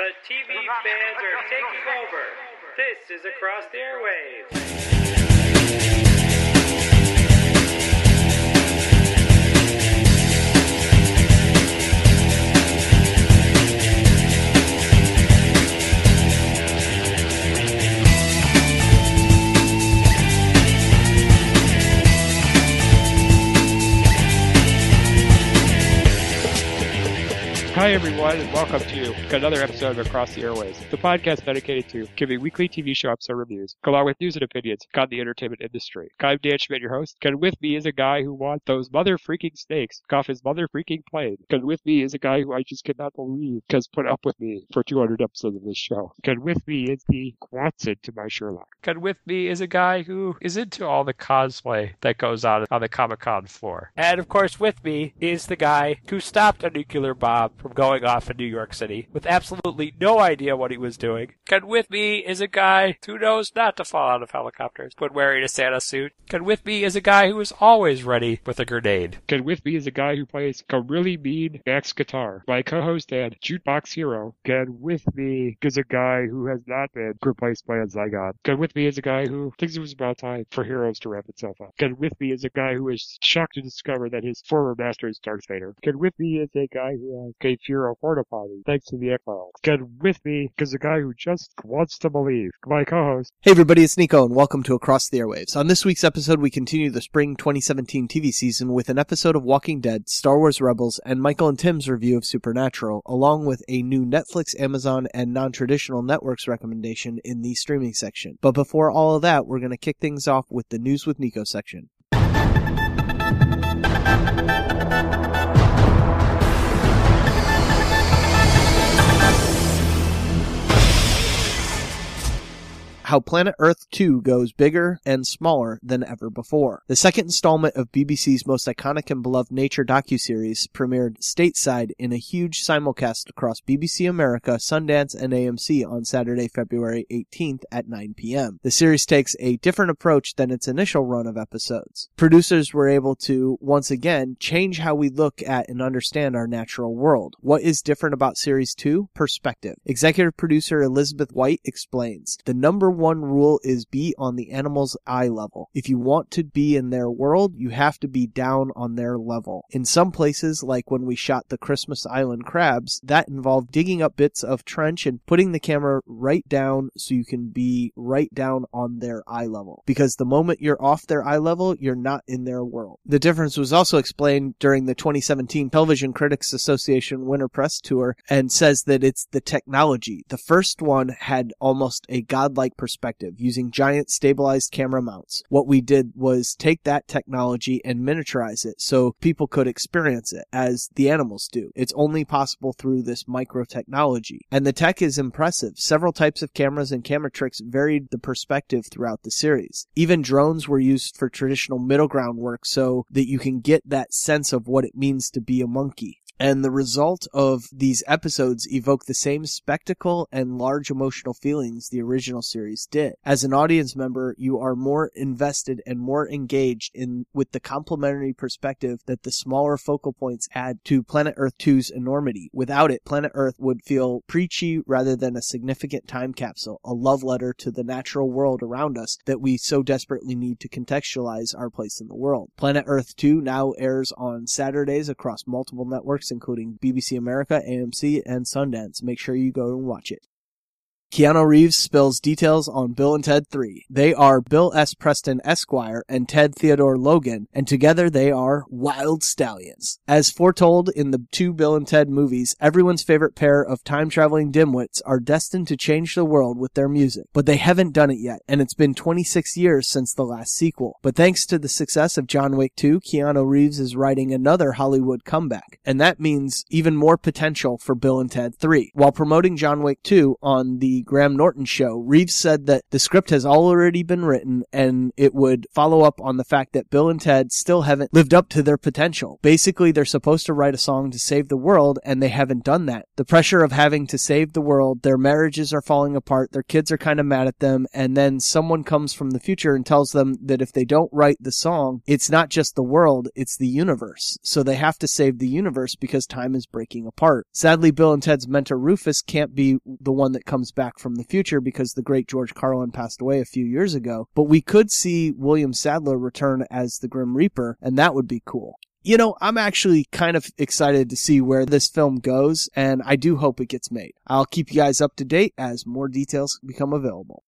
The TV fans are taking over. This is Across the Airwaves. Hi, everyone, and welcome to another episode of Across the Airwaves, the podcast dedicated to giving weekly TV show episode reviews, along with news and opinions on the entertainment industry. I'm Dan Schmidt, your host, and with me is a guy who wants those mother freaking snakes off his mother freaking plane. And with me is a guy who I just cannot believe has put up with me for 200 episodes of this show. And with me is the Watson to my Sherlock. And with me is a guy who is into all the cosplay that goes on on the Comic Con floor. And of course, with me is the guy who stopped a nuclear bomb from going off in New York City with absolutely no idea what he was doing. And with me is a guy who knows not to fall out of helicopters when wearing a Santa suit. And with me is a guy who is always ready with a grenade. And with me is a guy who plays a really mean Max guitar. My co-host and jukebox hero. And with me is a guy who has not been replaced by a Zygon. And with me is a guy who thinks it was about time for Heroes to wrap itself up. And with me is a guy who is shocked to discover that his former master is Darth Vader. And with me is a guy who has a fear of porta potty thanks to the X-Files. And with me because a guy who just wants to believe. My co-host. Hey everybody, it's Nico and welcome to Across the Airwaves. On this week's episode, we continue the spring 2017 TV season with an episode of Walking Dead, Star Wars Rebels, and Michael and Tim's review of Supernatural, along with a new Netflix, Amazon, and non-traditional networks recommendation in the streaming section. But before all of that, we're going to kick things off with the News with Nico section. How Planet Earth 2 goes bigger and smaller than ever before. The second installment of BBC's most iconic and beloved nature docuseries premiered stateside in a huge simulcast across BBC America, Sundance, and AMC on Saturday, February 18th at 9 p.m. The series takes a different approach than its initial run of episodes. Producers were able to, once again, change how we look at and understand our natural world. What is different about Series 2? Perspective. Executive producer Elizabeth White explains, the number one rule is be on the animal's eye level. If you want to be in their world, you have to be down on their level. In some places, like when we shot the Christmas Island crabs, that involved digging up bits of trench and putting the camera right down so you can be right down on their eye level. Because the moment you're off their eye level, you're not in their world. The difference was also explained during the 2017 Television Critics Association Winter Press Tour and says that it's the technology. The first one had almost a godlike perspective perspective using giant stabilized camera mounts. What we did was take that technology and miniaturize it so people could experience it as the animals do. It's only possible through this micro technology. And the tech is impressive. Several types of cameras and camera tricks varied the perspective throughout the series. Even drones were used for traditional middle ground work so that you can get that sense of what it means to be a monkey. And the result of these episodes evoke the same spectacle and large emotional feelings the original series did. As an audience member, you are more invested and more engaged in with the complementary perspective that the smaller focal points add to Planet Earth 2's enormity. Without it, Planet Earth would feel preachy rather than a significant time capsule, a love letter to the natural world around us that we so desperately need to contextualize our place in the world. Planet Earth 2 now airs on Saturdays across multiple networks including BBC America, AMC, and Sundance. Make sure you go and watch it. Keanu Reeves spills details on Bill and Ted 3. They are Bill S. Preston Esquire and Ted Theodore Logan, and together they are Wild Stallions. As foretold in the two Bill and Ted movies, everyone's favorite pair of time-traveling dimwits are destined to change the world with their music. But they haven't done it yet, and it's been 26 years since the last sequel. But thanks to the success of John Wick 2, Keanu Reeves is writing another Hollywood comeback, and that means even more potential for Bill and Ted 3. While promoting John Wick 2 on the Graham Norton show, Reeves said that the script has already been written and it would follow up on the fact that Bill and Ted still haven't lived up to their potential. Basically, they're supposed to write a song to save the world and they haven't done that. The pressure of having to save the world, their marriages are falling apart, their kids are kind of mad at them, and then someone comes from the future and tells them that if they don't write the song, it's not just the world, it's the universe. So they have to save the universe because time is breaking apart. Sadly, Bill and Ted's mentor Rufus can't be the one that comes back from the future because the great George Carlin passed away a few years ago, but we could see William Sadler return as the Grim Reaper, and that would be cool. You know, I'm actually kind of excited to see where this film goes, and I do hope it gets made. I'll keep you guys up to date as more details become available.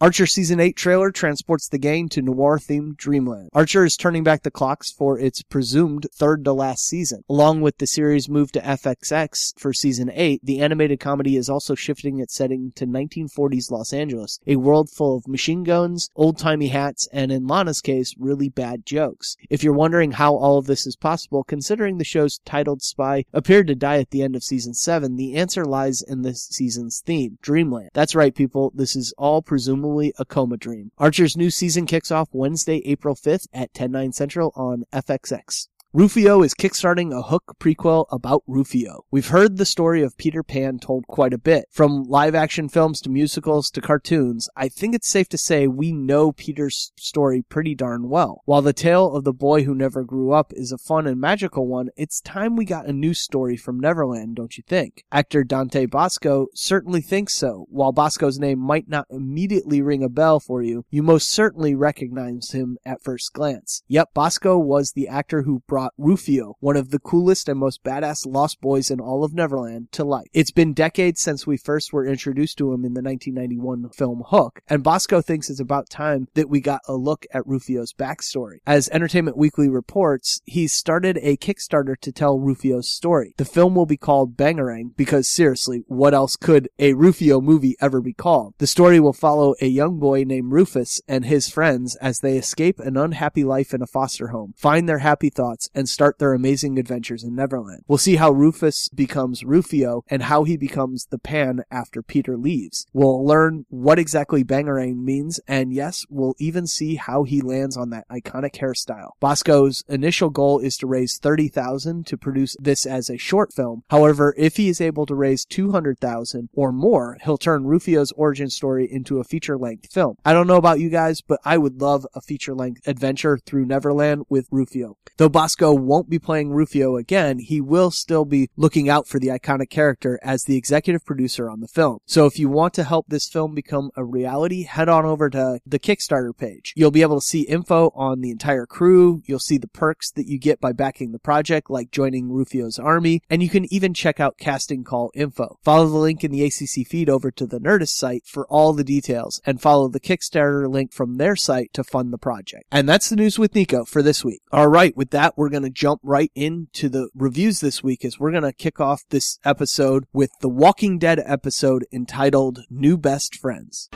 Archer Season 8 trailer transports the gang to noir-themed Dreamland. Archer is turning back the clocks for its presumed third to last season. Along with the series move to FXX for Season 8, the animated comedy is also shifting its setting to 1940s Los Angeles, a world full of machine guns, old-timey hats, and in Lana's case, really bad jokes. If you're wondering how all of this is possible, considering the show's titled spy appeared to die at the end of Season 7, the answer lies in this season's theme, Dreamland. That's right, people, this is all presumably a coma dream. Archer's new season kicks off Wednesday, April 5th at 10, 9 central on FXX. Rufio is kickstarting a Hook prequel about Rufio. We've heard the story of Peter Pan told quite a bit. From live action films to musicals to cartoons, I think it's safe to say we know Peter's story pretty darn well. While the tale of the boy who never grew up is a fun and magical one, it's time we got a new story from Neverland, don't you think? Actor Dante Basco certainly thinks so. While Basco's name might not immediately ring a bell for you, you most certainly recognize him at first glance. Yep, Basco was the actor who brought brought Rufio, one of the coolest and most badass Lost Boys in all of Neverland, to life. It's been decades since we first were introduced to him in the 1991 film Hook, and Basco thinks it's about time that we got a look at Rufio's backstory. As Entertainment Weekly reports, he started a Kickstarter to tell Rufio's story. The film will be called Bangarang because seriously, what else could a Rufio movie ever be called? The story will follow a young boy named Rufus and his friends as they escape an unhappy life in a foster home, find their happy thoughts, and start their amazing adventures in Neverland. We'll see how Rufus becomes Rufio and how he becomes the Pan after Peter leaves. We'll learn what exactly Bangarang means, and yes, we'll even see how he lands on that iconic hairstyle. Basco's initial goal is to raise 30,000 to produce this as a short film. However, if he is able to raise 200,000 or more, he'll turn Rufio's origin story into a feature-length film. I don't know about you guys, but I would love a feature-length adventure through Neverland with Rufio. Though Basco won't be playing Rufio again, he will still be looking out for the iconic character as the executive producer on the film. So if you want to help this film become a reality, head on over to the Kickstarter page. You'll be able to see info on the entire crew. You'll see the perks that you get by backing the project, like joining Rufio's army, and you can even check out casting call info. Follow the link in the ACC feed over to the Nerdist site for all the details, and follow the Kickstarter link from their site to fund the project. And that's the news with Nico for this week. Alright, with that, we're going to jump right into the reviews this week is we're going to kick off this episode with the Walking Dead episode entitled New Best Friends.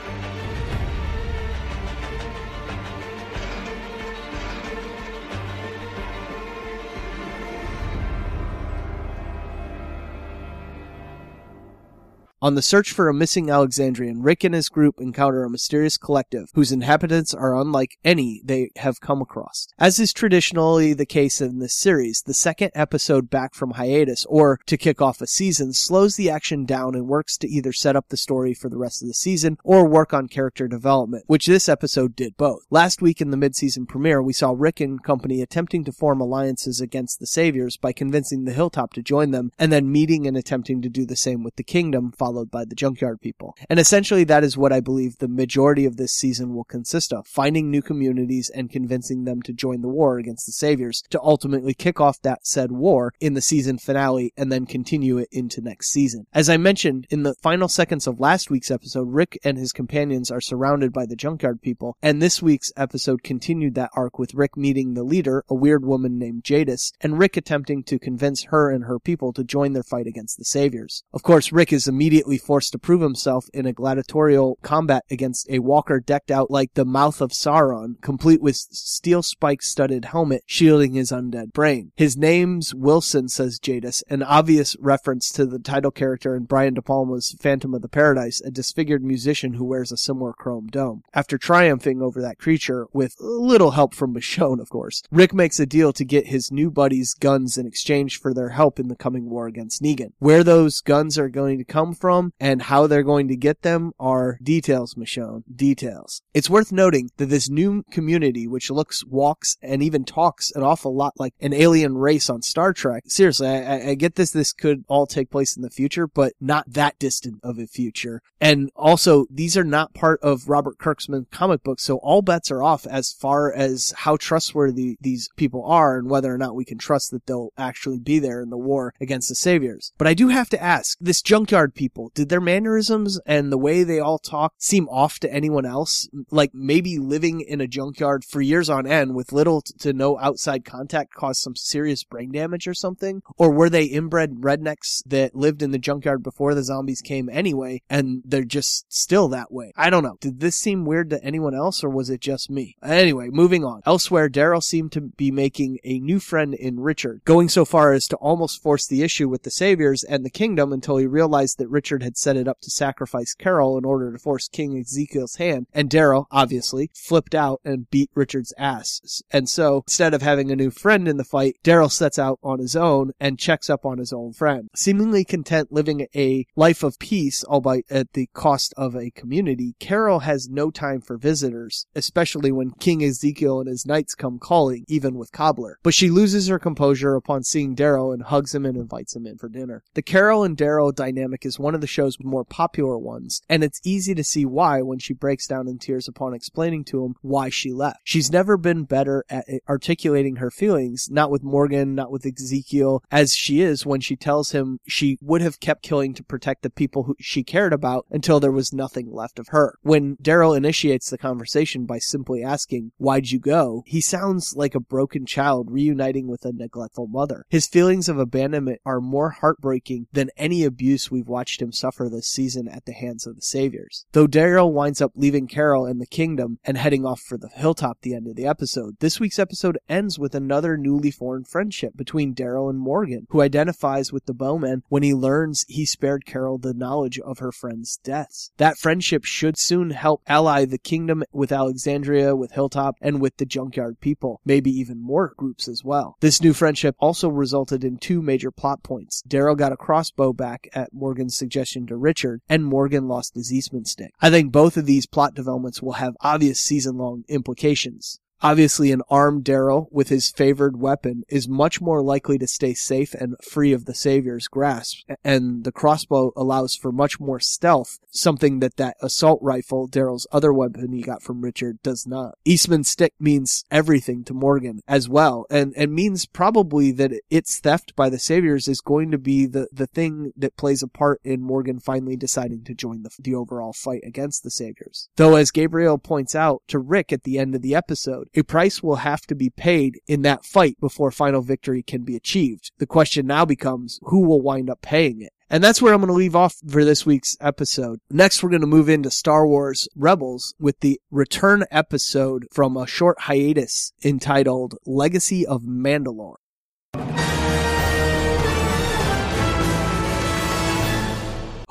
On the search for a missing Alexandrian, Rick and his group encounter a mysterious collective whose inhabitants are unlike any they have come across. As is traditionally the case in this series, the second episode back from hiatus, or to kick off a season, slows the action down and works to either set up the story for the rest of the season or work on character development, which this episode did both. Last week in the mid-season premiere, we saw Rick and company attempting to form alliances against the Saviors by convincing the Hilltop to join them, and then meeting and attempting to do the same with the Kingdom, followed by the Junkyard people. And essentially that is what I believe the majority of this season will consist of, finding new communities and convincing them to join the war against the Saviors to ultimately kick off that said war in the season finale and then continue it into next season. As I mentioned in the final seconds of last week's episode, Rick and his companions are surrounded by the Junkyard people, and this week's episode continued that arc with Rick meeting the leader, a weird woman named Jadis, and Rick attempting to convince her and her people to join their fight against the Saviors. Of course, Rick is immediately immediately forced to prove himself in a gladiatorial combat against a walker decked out like the mouth of Sauron, complete with steel spike studded helmet shielding his undead brain. His name's Wilson, says Jadis, an obvious reference to the title character in Brian De Palma's Phantom of the Paradise, a disfigured musician who wears a similar chrome dome. After triumphing over that creature, with little help from Michonne, of course, Rick makes a deal to get his new buddies guns in exchange for their help in the coming war against Negan. Where those guns are going to come from and how they're going to get them are details, Michonne. Details. It's worth noting that this new community, which looks, walks, and even talks an awful lot like an alien race on Star Trek. Seriously, I, I get this. This could all take place in the future, but not that distant of a future. And also, these are not part of Robert Kirkman's comic books, so all bets are off as far as how trustworthy these people are and whether or not we can trust that they'll actually be there in the war against the saviors. But I do have to ask, this junkyard people, did their mannerisms and the way they all talk seem off to anyone else? Like maybe living in a junkyard for years on end with little to no outside contact caused some serious brain damage or something? Or were they inbred rednecks that lived in the junkyard before the zombies came anyway and they're just still that way? I don't know. Did this seem weird to anyone else or was it just me? Anyway, moving on. Elsewhere, Daryl seemed to be making a new friend in Richard, going so far as to almost force the issue with the Saviors and the kingdom until he realized that Richard had set it up to sacrifice Carol in order to force King Ezekiel's hand, and Daryl, obviously, flipped out and beat Richard's ass. And so, instead of having a new friend in the fight, Daryl sets out on his own and checks up on his old friend. Seemingly content living a life of peace, albeit at the cost of a community, Carol has no time for visitors, especially when King Ezekiel and his knights come calling, even with Cobbler. But she loses her composure upon seeing Daryl and hugs him and invites him in for dinner. The Carol and Daryl dynamic is one of the show's more popular ones, and it's easy to see why when she breaks down in tears upon explaining to him why she left. She's never been better at eh, articulating her feelings, not with Morgan, not with Ezekiel, as she is when she tells him she would have kept killing to protect the people who she cared about until there was nothing left of her. When Daryl initiates the conversation by simply asking, Why'd you go? he sounds like a broken child reuniting with a neglectful mother. His feelings of abandonment are more heartbreaking than any abuse we've watched him suffer this season at the hands of the saviors. Though Daryl winds up leaving Carol and the kingdom and heading off for the hilltop the end of the episode, this week's episode ends with another newly formed friendship between Daryl and Morgan, who identifies with the bowman when he learns he spared Carol the knowledge of her friend's deaths. That friendship should soon help ally the kingdom with Alexandria, with Hilltop, and with the junkyard people, maybe even more groups as well. This new friendship also resulted in two major plot points. Daryl got a crossbow back at Morgan's suggestion to Richard, and Morgan lost his Eastman stick. I think both of these plot developments will have obvious season long implications. Obviously, an armed Daryl with his favored weapon is much more likely to stay safe and free of the Savior's grasp, and the crossbow allows for much more stealth, something that that assault rifle, Daryl's other weapon he got from Richard, does not. Eastman's stick means everything to Morgan as well, and, and means probably that its theft by the Saviors is going to be the, the thing that plays a part in Morgan finally deciding to join the, the overall fight against the Saviors. Though, as Gabriel points out to Rick at the end of the episode, a price will have to be paid in that fight before final victory can be achieved. The question now becomes who will wind up paying it? And that's where I'm going to leave off for this week's episode. Next, we're going to move into Star Wars Rebels with the return episode from a short hiatus entitled Legacy of Mandalore.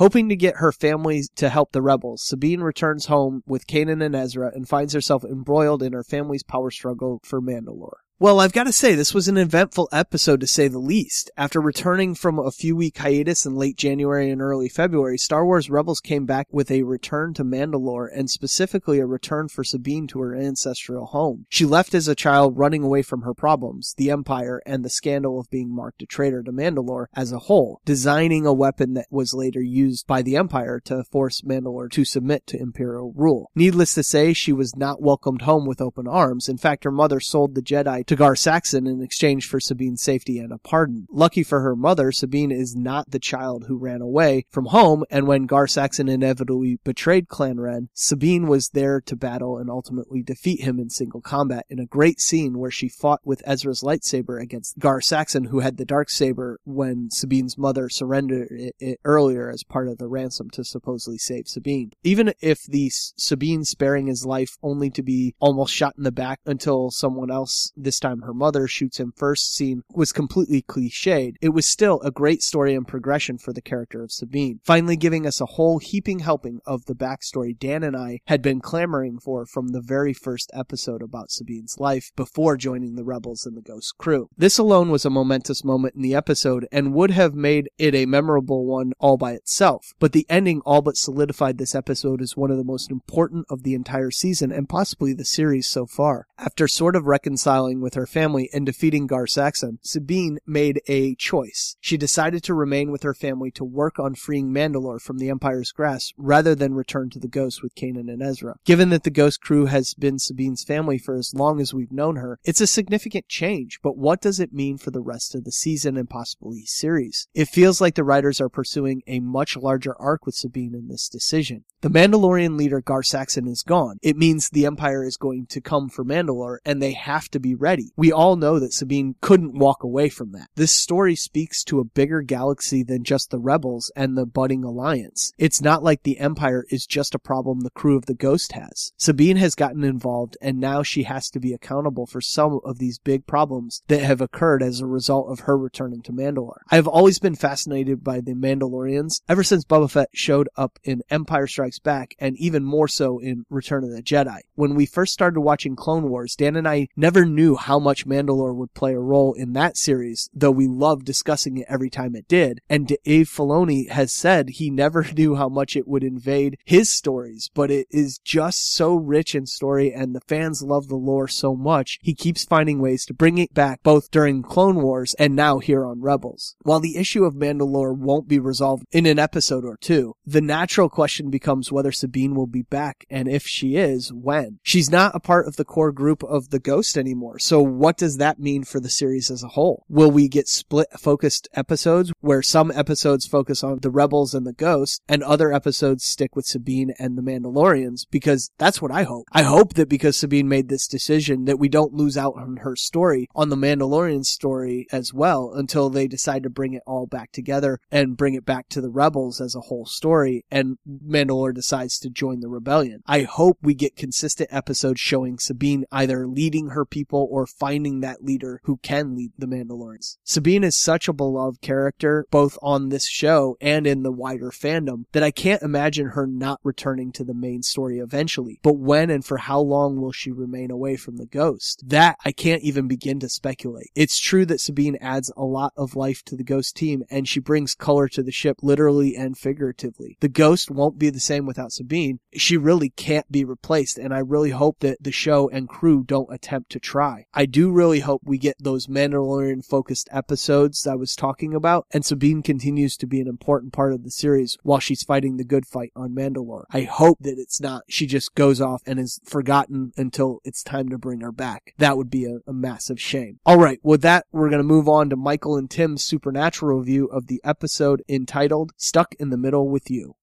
Hoping to get her family to help the rebels, Sabine returns home with Kanan and Ezra and finds herself embroiled in her family's power struggle for Mandalore. Well, I've got to say, this was an eventful episode to say the least. After returning from a few week hiatus in late January and early February, Star Wars Rebels came back with a return to Mandalore and specifically a return for Sabine to her ancestral home. She left as a child running away from her problems, the Empire, and the scandal of being marked a traitor to Mandalore as a whole, designing a weapon that was later used by the Empire to force Mandalore to submit to Imperial rule. Needless to say, she was not welcomed home with open arms. In fact, her mother sold the Jedi to Gar Saxon in exchange for Sabine's safety and a pardon. Lucky for her mother, Sabine is not the child who ran away from home, and when Gar Saxon inevitably betrayed Clan Ren, Sabine was there to battle and ultimately defeat him in single combat in a great scene where she fought with Ezra's lightsaber against Gar Saxon, who had the dark saber when Sabine's mother surrendered it, it earlier as part of the ransom to supposedly save Sabine. Even if the Sabine sparing his life only to be almost shot in the back until someone else, time her mother, shoots him first scene was completely cliched, it was still a great story and progression for the character of Sabine, finally giving us a whole heaping helping of the backstory Dan and I had been clamoring for from the very first episode about Sabine's life before joining the Rebels and the Ghost crew. This alone was a momentous moment in the episode and would have made it a memorable one all by itself, but the ending all but solidified this episode as one of the most important of the entire season and possibly the series so far. After sort of reconciling with her family and defeating Gar Saxon, Sabine made a choice. She decided to remain with her family to work on freeing Mandalore from the Empire's grasp rather than return to the Ghost with Kanan and Ezra. Given that the Ghost crew has been Sabine's family for as long as we've known her, it's a significant change, but what does it mean for the rest of the season and possibly series? It feels like the writers are pursuing a much larger arc with Sabine in this decision. The Mandalorian leader Gar Saxon is gone. It means the Empire is going to come for Mandalore and they have to be ready. We all know that Sabine couldn't walk away from that. This story speaks to a bigger galaxy than just the rebels and the budding alliance. It's not like the Empire is just a problem the crew of the Ghost has. Sabine has gotten involved and now she has to be accountable for some of these big problems that have occurred as a result of her returning to Mandalore. I have always been fascinated by the Mandalorians ever since Boba Fett showed up in Empire Strikes Back and even more so in Return of the Jedi. When we first started watching Clone Wars, Dan and I never knew how much Mandalore would play a role in that series, though we love discussing it every time it did. And Dave Filoni has said he never knew how much it would invade his stories, but it is just so rich in story and the fans love the lore so much, he keeps finding ways to bring it back both during Clone Wars and now here on Rebels. While the issue of Mandalore won't be resolved in an episode or two, the natural question becomes whether Sabine will be back and if she is, when. She's not a part of the core group of the Ghost anymore, so what does that mean for the series as a whole? Will we get split focused episodes where some episodes focus on the Rebels and the ghosts and other episodes stick with Sabine and the Mandalorians? Because that's what I hope. I hope that because Sabine made this decision that we don't lose out on her story, on the Mandalorian story as well until they decide to bring it all back together and bring it back to the Rebels as a whole story and Mandalore decides to join the rebellion. I hope we get consistent episodes showing Sabine either leading her people or finding that leader who can lead the Mandalorians. Sabine is such a beloved character, both on this show and in the wider fandom, that I can't imagine her not returning to the main story eventually. But when and for how long will she remain away from the ghost? That I can't even begin to speculate. It's true that Sabine adds a lot of life to the ghost team and she brings color to the ship literally and figuratively. The ghost won't be the same without Sabine. She really can't be replaced and I really hope that the show and crew don't attempt to try. I do really hope we get those Mandalorian focused episodes I was talking about and Sabine continues to be an important part of the series while she's fighting the good fight on Mandalore. I hope that it's not she just goes off and is forgotten until it's time to bring her back. That would be a, a massive shame. All right, with that, we're going to move on to Michael and Tim's supernatural review of the episode entitled Stuck in the Middle with You.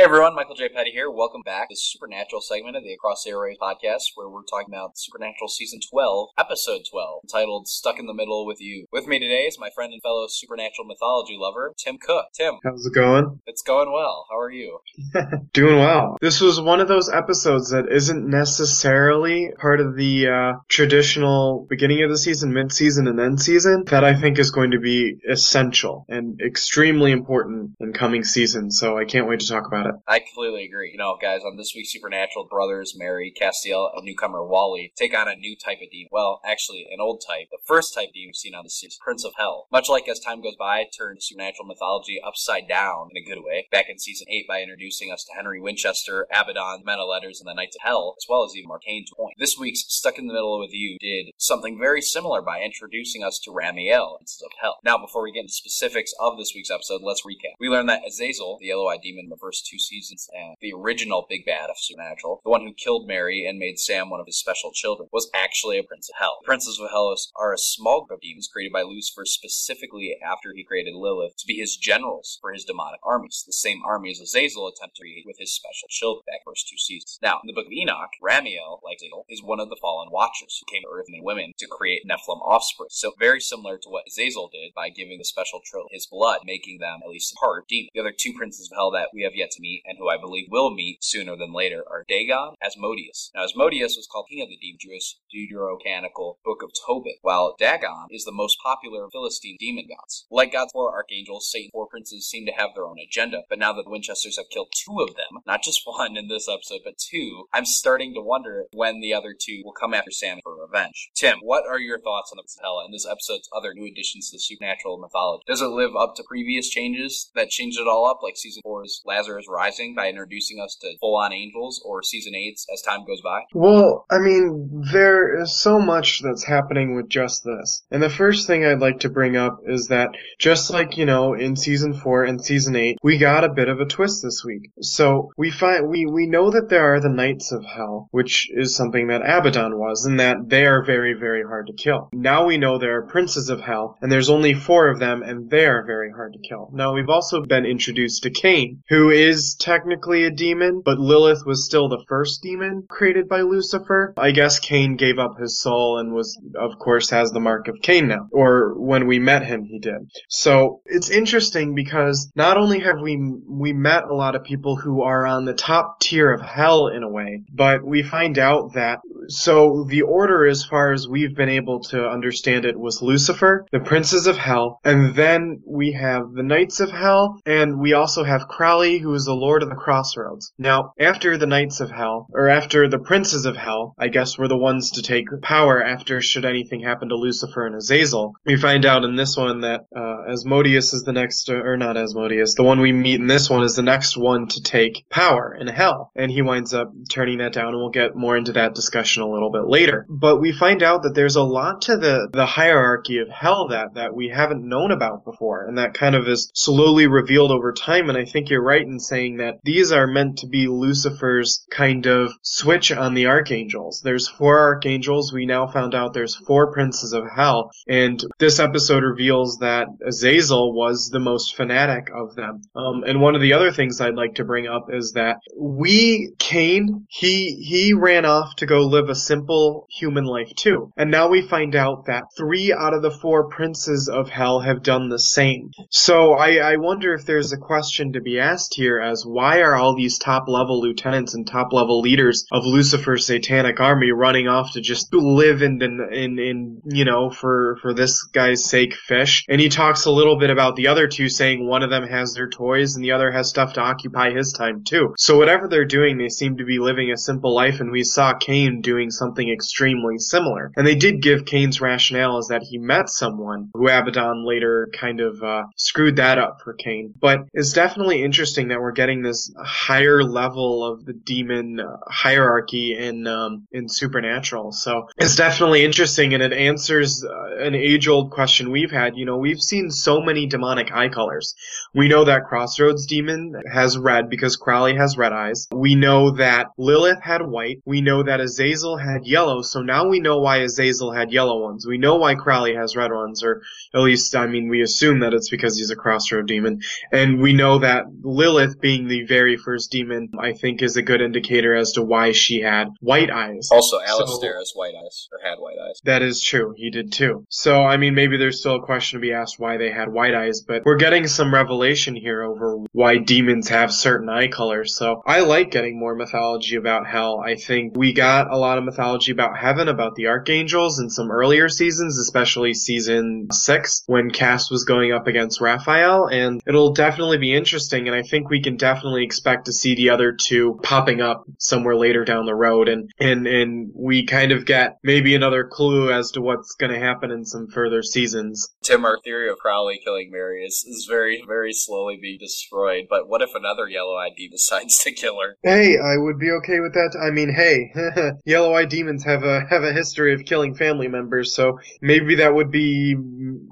Hey everyone, Michael J. Petty here. Welcome back to the Supernatural segment of the Across the Airwaves podcast, where we're talking about Supernatural Season 12, Episode 12, entitled Stuck in the Middle with You. With me today is my friend and fellow supernatural mythology lover, Tim Cook. Tim, How's it going? it's going well. How are you? Doing well. This was one of those episodes that isn't necessarily part of the uh, traditional beginning of the season, mid-season, and end season that I think is going to be essential and extremely important in coming seasons. So I can't wait to talk about it. I completely agree. You know, guys, on this week's Supernatural, brothers Mary, Castiel, and newcomer Wally take on a new type of demon. Well, actually, an old type. The first type demon we've seen on the series, Prince of Hell. Much like as time goes by, turned supernatural mythology upside down in a good way. Back in season 8 by introducing us to Henry Winchester, Abaddon, of Letters, and the Knights of Hell, as well as even Arcane's Point. This week's Stuck in the Middle with You did something very similar by introducing us to Ramiel, Princes of Hell. Now, before we get into specifics of this week's episode, let's recap. We learned that Azazel, the yellow-eyed demon in the first two seasons and the original big bad of Supernatural, the one who killed Mary and made Sam one of his special children, was actually a prince of hell. The princes of hell are a small group of demons created by Lucifer specifically after he created Lilith to be his generals for his demonic armies, the same armies Azazel attempted to create with his special children back first two seasons. Now, in the book of Enoch, Ramiel, like Azazel, is one of the fallen watchers who came to earth and women to create Nephilim offspring. So very similar to what Azazel did by giving the special children his blood, making them at least in part demon. The other two princes of hell that we have yet to meet and who I believe will meet sooner than later are Dagon, Asmodeus. Now, Asmodeus was called king of the demon Jewish Deuterocanonical book of Tobit, while Dagon is the most popular Philistine demon gods. Like God's four archangels, Satan's four princes seem to have their own agenda, but now that the Winchesters have killed two of them, not just one in this episode, but two, I'm starting to wonder when the other two will come after Sam for revenge. Tim, what are your thoughts on the hell and this episode's other new additions to supernatural mythology? Does it live up to previous changes that changed it all up, like season four's Lazarus Rising by introducing us to full on angels, or season eights as time goes by? Well, I mean, there is so much that's happening with just this. And the first thing I'd like to bring up is that just like, you know, in season four and season eight, we got a bit of a twist this week. So we find, we, we know that there are the Knights of Hell, which is something that Abaddon was, and that they are very, very hard to kill. Now we know there are Princes of Hell, and there's only four of them, and they are very hard to kill. Now we've also been introduced to Cain, who is technically a demon, but Lilith was still the first demon created by Lucifer. I guess Cain gave up his soul and was, of course, has the mark of Cain now. Or when we met him, he did. So it's interesting because not only have we we met a lot of people who are on the top tier of hell in a way, but we find out that so the order as far as we've been able to understand it was Lucifer, the princes of hell, and then we have the knights of hell, and we also have Crowley who is the lord of the crossroads. Now, after the knights of hell, or after the princes of hell, I guess were the ones to take power after should anything happen to Lucifer and Azazel. We find out in this one that uh, Asmodeus is the next, uh, or not Asmodeus, the one we meet in this one is the next one to take power in hell, and he winds up turning that down, and we'll get more into that discussion a little bit later. But we find out that there's a lot to the the hierarchy of hell that that we haven't known about before, and that kind of is slowly revealed over time. And I think you're right in saying that these are meant to be Lucifer's kind of switch on the archangels. There's four archangels. We now found out there's four princes of hell, and this episode reveals that Azazel was the most fanatic of them. Um, and one of the other things I'd like to bring up is that we Cain he he ran off to go live a simple human life too, and now we find out that three out of the four princes of hell have done the same. So I, I wonder if there's a question to be asked here as why are all these top level lieutenants and top level leaders of Lucifer's satanic army running off to just live in, in, in, in, you know, for, for this guy's sake fish? And he talks a little bit about the other two saying one of them has their toys and the other has stuff to occupy his time too. So whatever they're doing, they seem to be living a simple life and we saw Cain doing something extremely similar. And they did give Cain's rationale is that he met someone who Abaddon later kind of uh, screwed that up for Cain. But it's definitely interesting that we're getting this higher level of the demon hierarchy in um, in Supernatural. So it's definitely interesting, and it answers uh, an age-old question we've had. You know, we've seen so many demonic eye colors. We know that Crossroads demon has red because Crowley has red eyes. We know that Lilith had white. We know that Azazel had yellow. So now we know why Azazel had yellow ones. We know why Crowley has red ones, or at least, I mean, we assume that it's because he's a crossroad demon. And we know that Lilith being the very first demon, I think is a good indicator as to why she had white eyes. Also, Alistair has white eyes, or had white eyes. That is true. He did too. So, I mean, maybe there's still a question to be asked why they had white eyes, but we're getting some revelation here over why demons have certain eye colors. So, I like getting more mythology about hell. I think we got a lot of mythology about heaven, about the archangels in some earlier seasons, especially season six when Cass was going up against Raphael, and it'll definitely be interesting. And I think we can definitely expect to see the other two popping up somewhere later down the road, and and and we kind of get maybe another clue as to what's going to happen in some further seasons. Tim, our theory of Crowley killing Mary is, is very, very slowly being destroyed. But what if another yellow eyed demon decides to kill her? Hey, I would be okay with that. I mean, hey, yellow-eyed demons have a have a history of killing family members, so maybe that would be.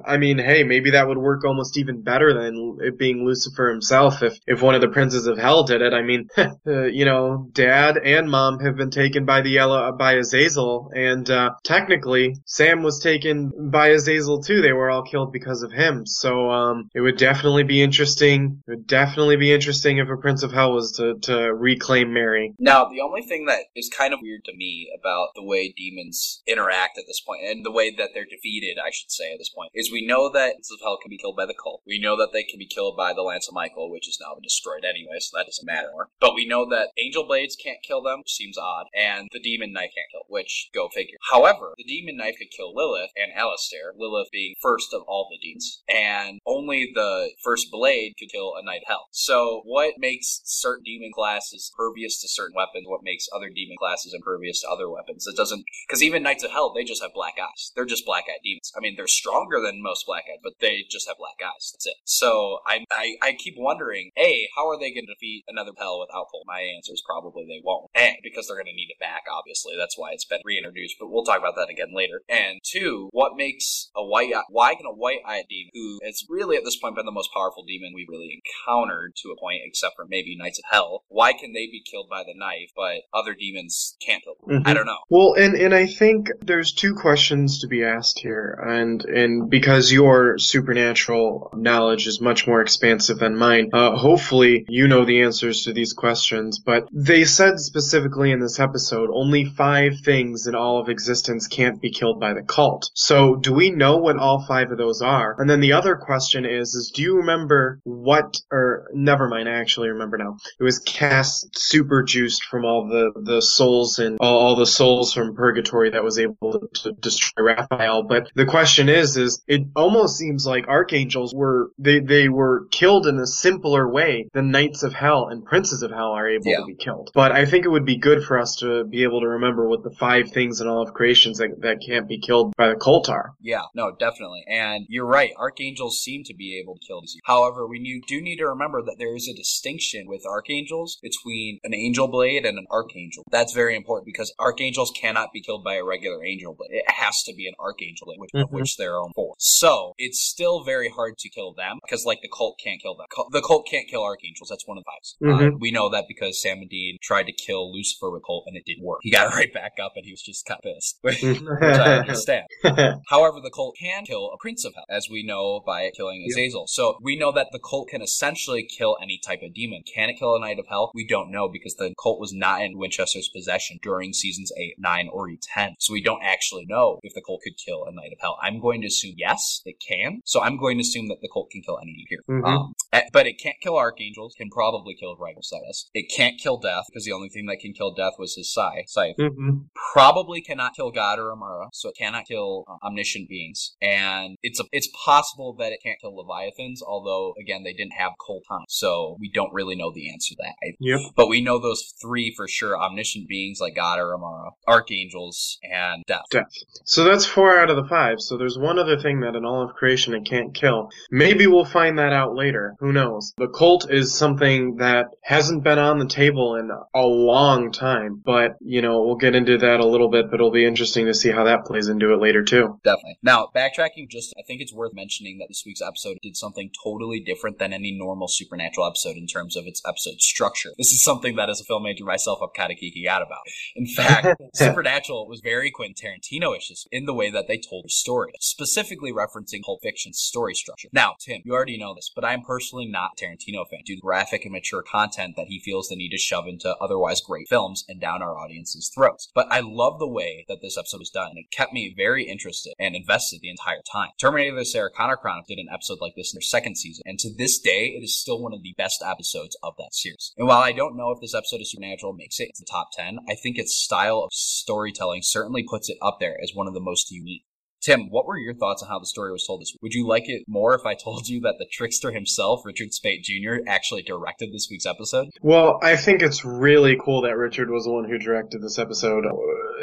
I mean, hey, maybe that would work almost even better than it being Lucifer himself. If if one of the princes of hell did it, I mean, uh, you know, dad and mom have been taken by the yellow by Azazel, and uh, technically Sam was taken by Azazel too. They were all killed because of him. So um, it would definitely be interesting. It would definitely be interesting if a prince of hell was to to reclaim Mary. Now, the only thing that is kind of weird to me about the way demons interact at this point, and the way that they're defeated, I should say, at this point, is we know that Prince of Hell can be killed by the Colt. We know that they can be killed by the Lance of Michael, which is now been destroyed anyway, so that doesn't matter anymore. But we know that Angel Blades can't kill them, which seems odd, and the Demon Knife can't kill, which, go figure. However, the Demon Knife could kill Lilith and Alistair, Lilith being first of all the demons, and only the first blade could kill a Knight of Hell. So, what makes certain demon classes impervious to certain weapons? What makes other demon classes impervious to other weapons? It doesn't, because even Knights of Hell, they just have black eyes. They're just black eyed demons. I mean, they're stronger than most black eyed, but they just have black eyes. That's it. So, I, I, I keep wondering, A, how are they going to defeat another Hell without Colt? My answer is probably they won't. And because they're going to need it back, obviously. That's why it's been reintroduced, but we'll talk about that again later. And two, what makes a white eye, why can a white eyed demon, who has really at this point been the most powerful demon we've really encountered to a point, except for maybe Knights of Hell, why can they be killed by the knife, but other demons can't kill them? I Mhm. don't know. Well, and and I think there's two questions to be asked here, and and because your supernatural knowledge is much more expansive than mine, uh, hopefully you know the answers to these questions. But they said specifically in this episode, only five things in all of existence can't be killed by the Colt. So do we know what all five of those are? And then the other question is, is do you remember what? Or never mind, I actually remember now. It was Cass super juiced from all the the souls and all, the souls from purgatory that was able to destroy Raphael. But the question is, is it almost seems like archangels were they they were killed in a simpler way than knights of hell and princes of hell are able Yeah. to be killed. But I think it would be good for us to be able to remember what the five things in all of creations that that can't be killed by the Colt are. Yeah, no, definitely. And you're right, archangels seem to be able to kill these. However, we need, do need to remember that there is a distinction with archangels between an angel blade and an archangel. That's very important because archangels cannot be killed by a regular angel blade. It has to be an archangel blade, which, of Mhm. which there are four. So, it's still very hard to kill them because, like, the Colt can't kill them. The Colt can't kill archangels. That's one of the fives. Uh, Mhm. we know that because Sam and Dean tried to kill Lucifer with Colt and it didn't work. He got right back up and he was just kind of pissed. which I understand. However, the Colt can kill a prince of hell, as we know by killing Yep. Azazel. So we know that the Colt can essentially kill any type of demon. Can it kill a knight of hell? We don't know because the Colt was not in Winchester's possession during seasons 8, 9, or 10. So we don't actually know if the Colt could kill a knight of hell. I'm going to assume yes, it can. So I'm going to assume that the Colt can kill any demon here. Mhm. Um, eh, but it can't kill archangels, can probably kill Rhinoceros. It can't kill death because the only thing that can kill death was his scythe. scythe Mhm. probably cannot kill God or Amara, so it cannot kill uh, omniscient beings. And it's a, it's possible that it can't kill Leviathans, although again they didn't have Colt time, so we don't really know the answer to that. Yep. But we know those three for sure: omniscient beings like God or Amara, archangels, and death. Death. So that's four out of the five. So there's one other thing that in all of creation it can't kill. Maybe we'll find that out later. Who knows? The Colt is something that hasn't been on the table in a long time. But, you know, we'll get into that a little bit, but it'll be interesting to see how that plays into it later too. Definitely. Now, backtracking just, I think it's worth mentioning that this week's episode did something totally different than any normal supernatural episode in terms of its episode structure. This is something that as a film major myself, I'm kind of geeking out about. In fact, Supernatural was very Quentin Tarantino-ish in the way that they told the story, specifically referencing Pulp Fiction's story structure. Now, Tim, you already know this, but I'm personally not a Tarantino fan due graphic and mature content that he feels the need to shove into otherwise great films and down our audience's throats. But I love the way that this episode was done, and it kept me very interested and invested the entire time. Terminator the Sarah Connor Chronicles did an episode like this in their second season, and to this day, it is still one of the best episodes of that series. And while I don't know if this episode of Supernatural makes it into the top 10, I think its style of storytelling certainly puts it up there as one of the most unique. Tim, what were your thoughts on how the story was told this week? Would you like it more if I told you that the trickster himself, Richard Speight Jr., actually directed this week's episode? Well, I think it's really cool that Richard was the one who directed this episode.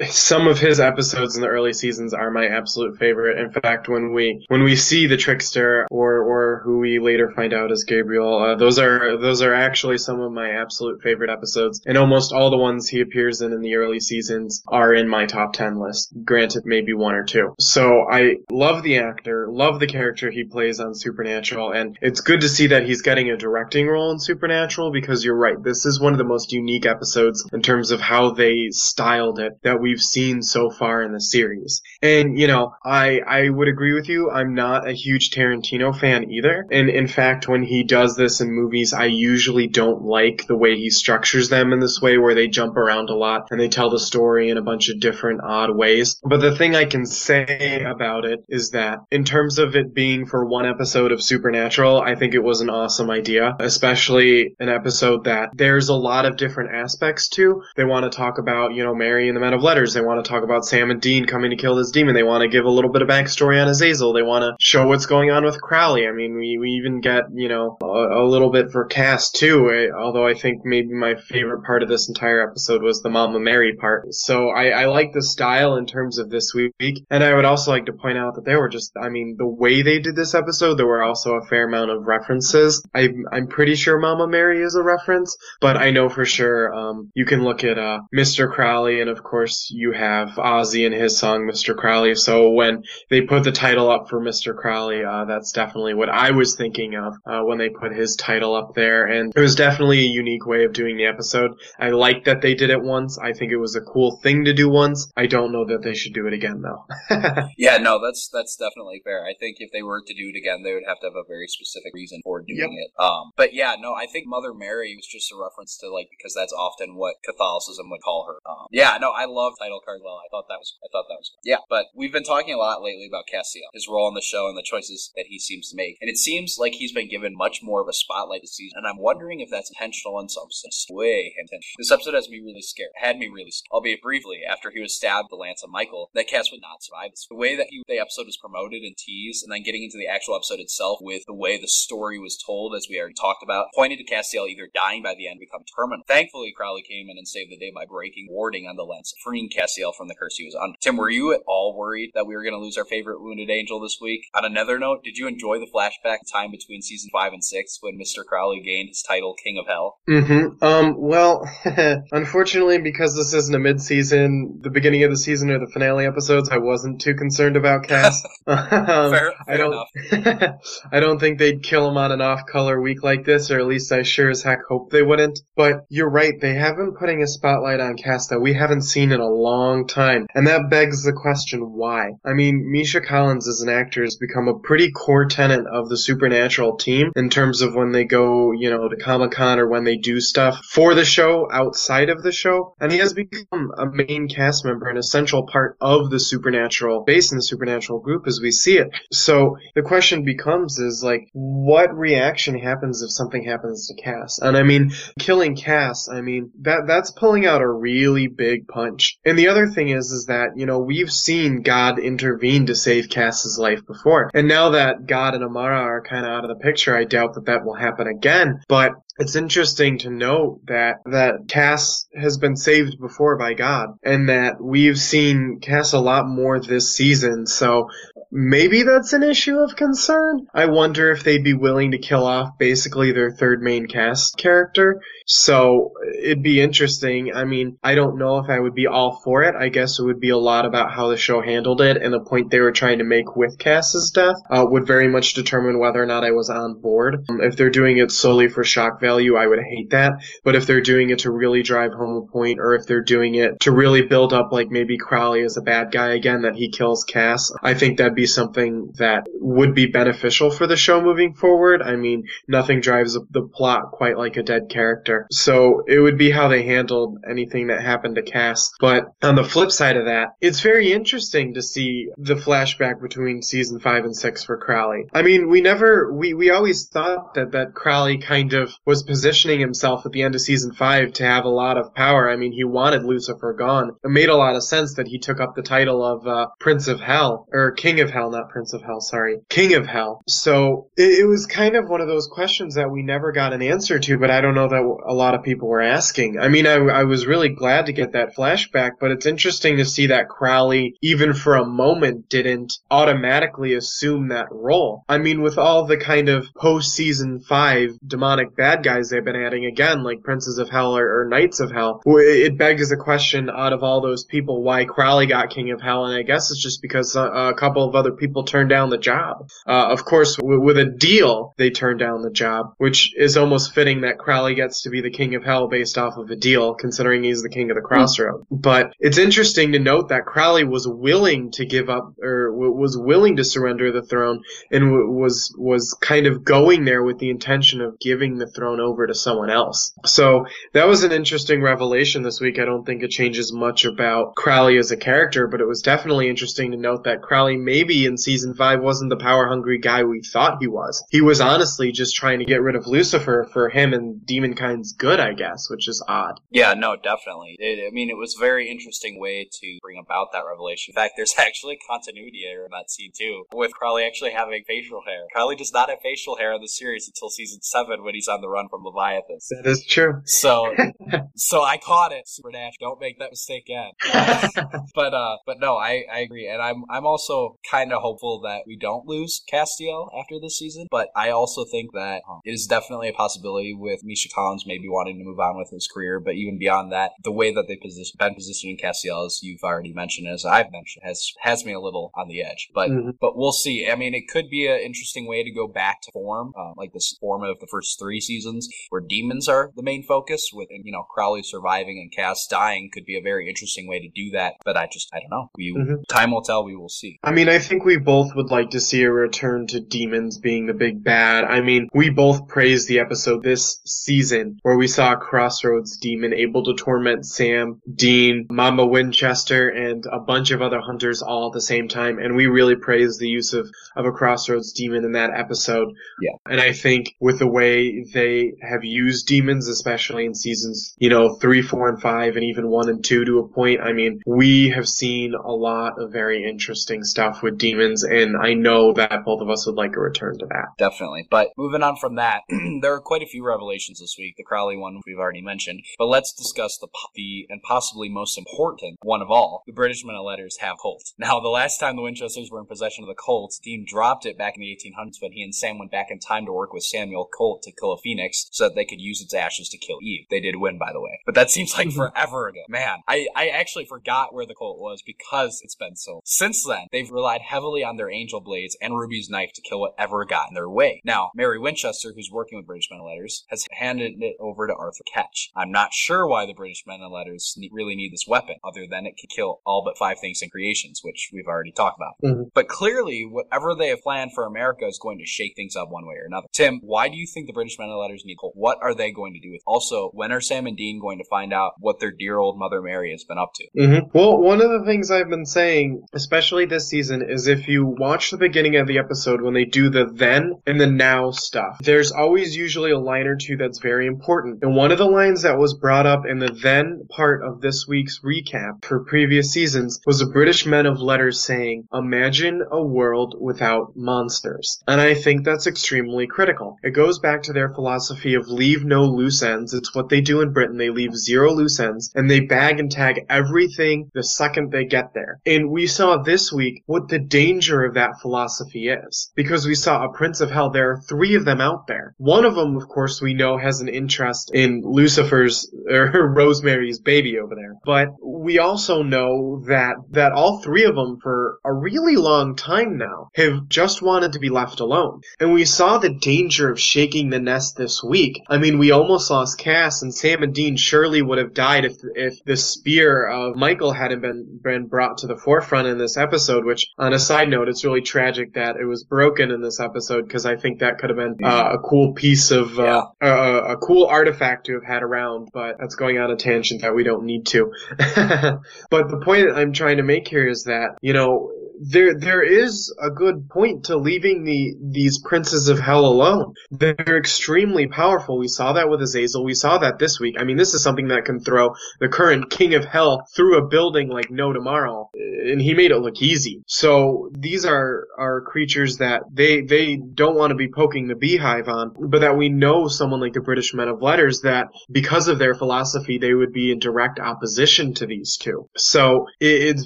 some of his episodes in the early seasons are my absolute favorite. In fact, when we when we see the trickster or or who we later find out is Gabriel, uh, those are those are actually some of my absolute favorite episodes. And almost all the ones he appears in in the early seasons are in my top 10 list. Granted, maybe one or two. So I love the actor, love the character he plays on Supernatural, and it's good to see that he's getting a directing role in Supernatural because you're right. This is one of the most unique episodes in terms of how they styled it that we've seen so far in the series. And, you know, I, I would agree with you. I'm not a huge Tarantino fan either. And in fact, when he does this in movies, I usually don't like the way he structures them in this way where they jump around a lot and they tell the story in a bunch of different odd ways. But the thing I can say about it is that in terms of it being for one episode of Supernatural, I think it was an awesome idea, especially an episode that there's a lot of different aspects to. They want to talk about, you know, Mary and the Men of Letters. They want to talk about Sam and Dean coming to kill this demon. They want to give a little bit of backstory on Azazel. They want to show what's going on with Crowley. I mean, we, we even get, you know, a, a little bit for Cass too, eh, although I think maybe my favorite part of this entire episode was the Mama Mary part. So I, I like the style in terms of this week. And I would also like to point out that there were just, I mean, the way they did this episode, there were also a fair amount of references. I, I'm pretty sure Mama Mary is a reference, but I know for sure, um, you can look at, uh, Mr. Crowley and of course you have Ozzy and his song Mr. Crowley. So when they put the title up for Mr. Crowley, uh, that's definitely what I was thinking of, uh, when they put his title up there. And it was definitely a unique way of doing the episode. I like that they did it once. I think it was a cool thing to do once. I don't know that they should do it again though. Yeah, no, that's that's definitely fair. I think if they were to do it again, they would have to have a very specific reason for doing Yep. it. Um, but yeah, no, I think Mother Mary was just a reference to like because that's often what Catholicism would call her. Um, yeah, no, I love title card. Well, I thought that was I thought that was yeah. But we've been talking a lot lately about Castiel, his role in the show, and the choices that he seems to make, and it seems like he's been given much more of a spotlight this season. And I'm wondering if that's intentional in some sense. Way intentional. This episode has me really scared. Had me really, scared. albeit briefly, after he was stabbed the lance of Michael. That Cass would not survive. The way that he, the episode was promoted and teased, and then getting into the actual episode itself with the way the story was told, as we already talked about, pointed to Castiel either dying by the end, become terminal. Thankfully, Crowley came in and saved the day by breaking warding on the lance, freeing Castiel from the curse he was under. Tim, were you at all worried that we were going to lose our favorite wounded angel this week? On another note, did you enjoy the flashback time between season five and six when Mr. Crowley gained his title King of Hell? Mm-hmm. Um, well, unfortunately, because this isn't a mid-season, the beginning of the season or the finale episodes, I wasn't too concerned about Cass. um, Fair- I don't, I don't think they'd kill him on an off-color week like this, or at least I sure as heck hope they wouldn't. But you're right, they have been putting a spotlight on Cass that we haven't seen in a long time, and that begs the question why. I mean, Misha Collins as an actor has become a pretty core tenant of the Supernatural team in terms of when they go, you know, to Comic Con or when they do stuff for the show outside of the show, and he has become a main cast member, an essential part of the Supernatural base in the Supernatural group as we see it. So the question becomes is like, what reaction happens if something happens to Cass? And I mean, killing Cass, I mean, that, that's pulling out a really big punch. And the other thing is, is that, you know, we've seen God intervene to save Cass's life before. And now that God and Amara are kind of out of the picture, I doubt that that will happen again. But it's interesting to note that that Cass has been saved before by God, and that we've seen Cass a lot more this season. So maybe that's an issue of concern. I wonder if they'd be willing to kill off basically their third main cast character. So it'd be interesting. I mean, I don't know if I would be all for it. I guess it would be a lot about how the show handled it and the point they were trying to make with Cass's death uh, would very much determine whether or not I was on board. Um, if they're doing it solely for shock value, I would hate that. But if they're doing it to really drive home a point, or if they're doing it to really build up, like maybe Crowley as a bad guy again, that he kills Cass, I think that'd be something that would be beneficial for the show moving forward. I mean, nothing drives the plot quite like a dead character. So it would be how they handled anything that happened to Cass. But on the flip side of that, it's very interesting to see the flashback between season five and six for Crowley. I mean, we never, we, we always thought that, that Crowley kind of was positioning himself at the end of season five to have a lot of power. I mean, he wanted Lucifer gone. It made a lot of sense that he took up the title of uh, Prince of Hell, or King of of Hell, not Prince of Hell, sorry, King of Hell. So it, it was kind of one of those questions that we never got an answer to, but I don't know that a lot of people were asking. I mean, I, I was really glad to get that flashback, but it's interesting to see that Crowley, even for a moment, didn't automatically assume that role. I mean, with all the kind of post season five demonic bad guys they've been adding again, like Princes of Hell or, or Knights of Hell, it begs the question out of all those people why Crowley got King of Hell, and I guess it's just because a, a couple of other people turned down the job. Uh, of course, w- with a deal, they turned down the job, which is almost fitting that Crowley gets to be the King of Hell based off of a deal, considering he's the King of the Crossroad. Mm. But it's interesting to note that Crowley was willing to give up, or w- was willing to surrender the throne, and w- was was kind of going there with the intention of giving the throne over to someone else. So that was an interesting revelation this week. I don't think it changes much about Crowley as a character, but it was definitely interesting to note that Crowley maybe in season five wasn't the power hungry guy we thought he was. He was honestly just trying to get rid of Lucifer for him and Demonkind's good, I guess, which is odd. Yeah, no, definitely. It, I mean, it was a very interesting way to bring about that revelation. In fact, there's actually continuity error in that scene too, with Crowley actually having facial hair. Crowley does not have facial hair in the series until season seven when he's on the run from Leviathan. That is true. So, so I caught it, Super Nash. Don't make that mistake again. but, uh, but no, I, I agree, and I'm, I'm also kind of hopeful that we don't lose Castiel after this season. But I also think that um, it is definitely a possibility with Misha Collins maybe wanting to move on with his career. But even beyond that, the way that they've position, been positioning Castiel, as you've already mentioned, as I've mentioned, has has me a little on the edge. But mm-hmm. but we'll see. I mean, it could be an interesting way to go back to form, uh, like this form of the first three seasons, where demons are the main focus. With you know Crowley surviving and Cass dying, could be a very interesting way to do that. But I just I don't know. We mm-hmm. time will tell. We will see. I mean, I think we both would like to see a return to demons being the big bad. I mean, we both praised the episode this season where we saw a Crossroads demon able to torment Sam, Dean, Mama Winchester, and a bunch of other hunters all at the same time. And we really praised the use of, of a Crossroads demon in that episode. Yeah. And I think with the way they have used demons, especially in seasons, you know, three, four, and five, and even one and two to a point, I mean, we have seen a lot of very interesting stuff with demons, and I know that both of us would like a return to that. Definitely. But moving on from that, there are quite a few revelations this week. The Crowley one we've already mentioned. But let's discuss the, the and possibly most important one of all. The British Men of Letters have Colt. Now, the last time the Winchesters were in possession of the Colt, Dean dropped it back in the 1800s, but he and Sam went back in time to work with Samuel Colt to kill a phoenix so that they could use its ashes to kill Eve. They did win, by the way. But that seems like mm-hmm. forever ago. Man, I, I actually forgot where the Colt was because it's been so. Since then, they've relied heavily on their angel blades and Ruby's knife to kill whatever got in their way. Now, Mary Winchester, who's working with British Men of Letters, has handed it over to Arthur Ketch. I'm not sure why the British Men of Letters really need this weapon, other than it can kill all but five things in creations, which we've already talked about. Mm-hmm. But clearly, whatever they have planned for America is going to shake things up one way or another. Tim, why do you think the British Men of Letters need Colt? What are they going to do with? Also, when are Sam and Dean going to find out what their dear old Mother Mary has been up to? Mm-hmm. Well, one of the things I've been saying, especially this season, is if you watch the beginning of the episode when they do the then and the now stuff, there's always usually a line or two that's very important. And one of the lines that was brought up in the then part of this week's recap for previous seasons was a British Men of Letters saying, Imagine a world without monsters. And I think that's extremely critical. It goes back to their philosophy of leave no loose ends. It's what they do in Britain. They leave zero loose ends and they bag and tag everything the second they get there. And we saw this week what the danger of that philosophy is. Because we saw a Prince of Hell, there are three of them out there. One of them, of course, we know has an interest in Lucifer's, or Rosemary's baby over there. But we also know that, that all three of them for a really long time now have just wanted to be left alone. And we saw the danger of shaking the nest this week. I mean, we almost lost Cass and Sam and Dean surely would have died if, if the spear of Michael hadn't been, been brought to the forefront in this episode, which on a side note, it's really tragic that it was broken in this episode because I think that could have been uh, a cool piece of, uh, a, a, cool artifact to have had around, but that's going on a tangent that we don't need to. but the point I'm trying to make here is that, you know, there there is a good point to leaving the these princes of hell alone. They're extremely powerful. We saw that with Azazel. We saw that this week. I mean, this is something that can throw the current king of hell through a building like no tomorrow, and he made it look easy. So these are are creatures that they they don't want to be poking the beehive on, but that we know someone like the British men of letters that because of their philosophy they would be in direct opposition to these two. So it, it's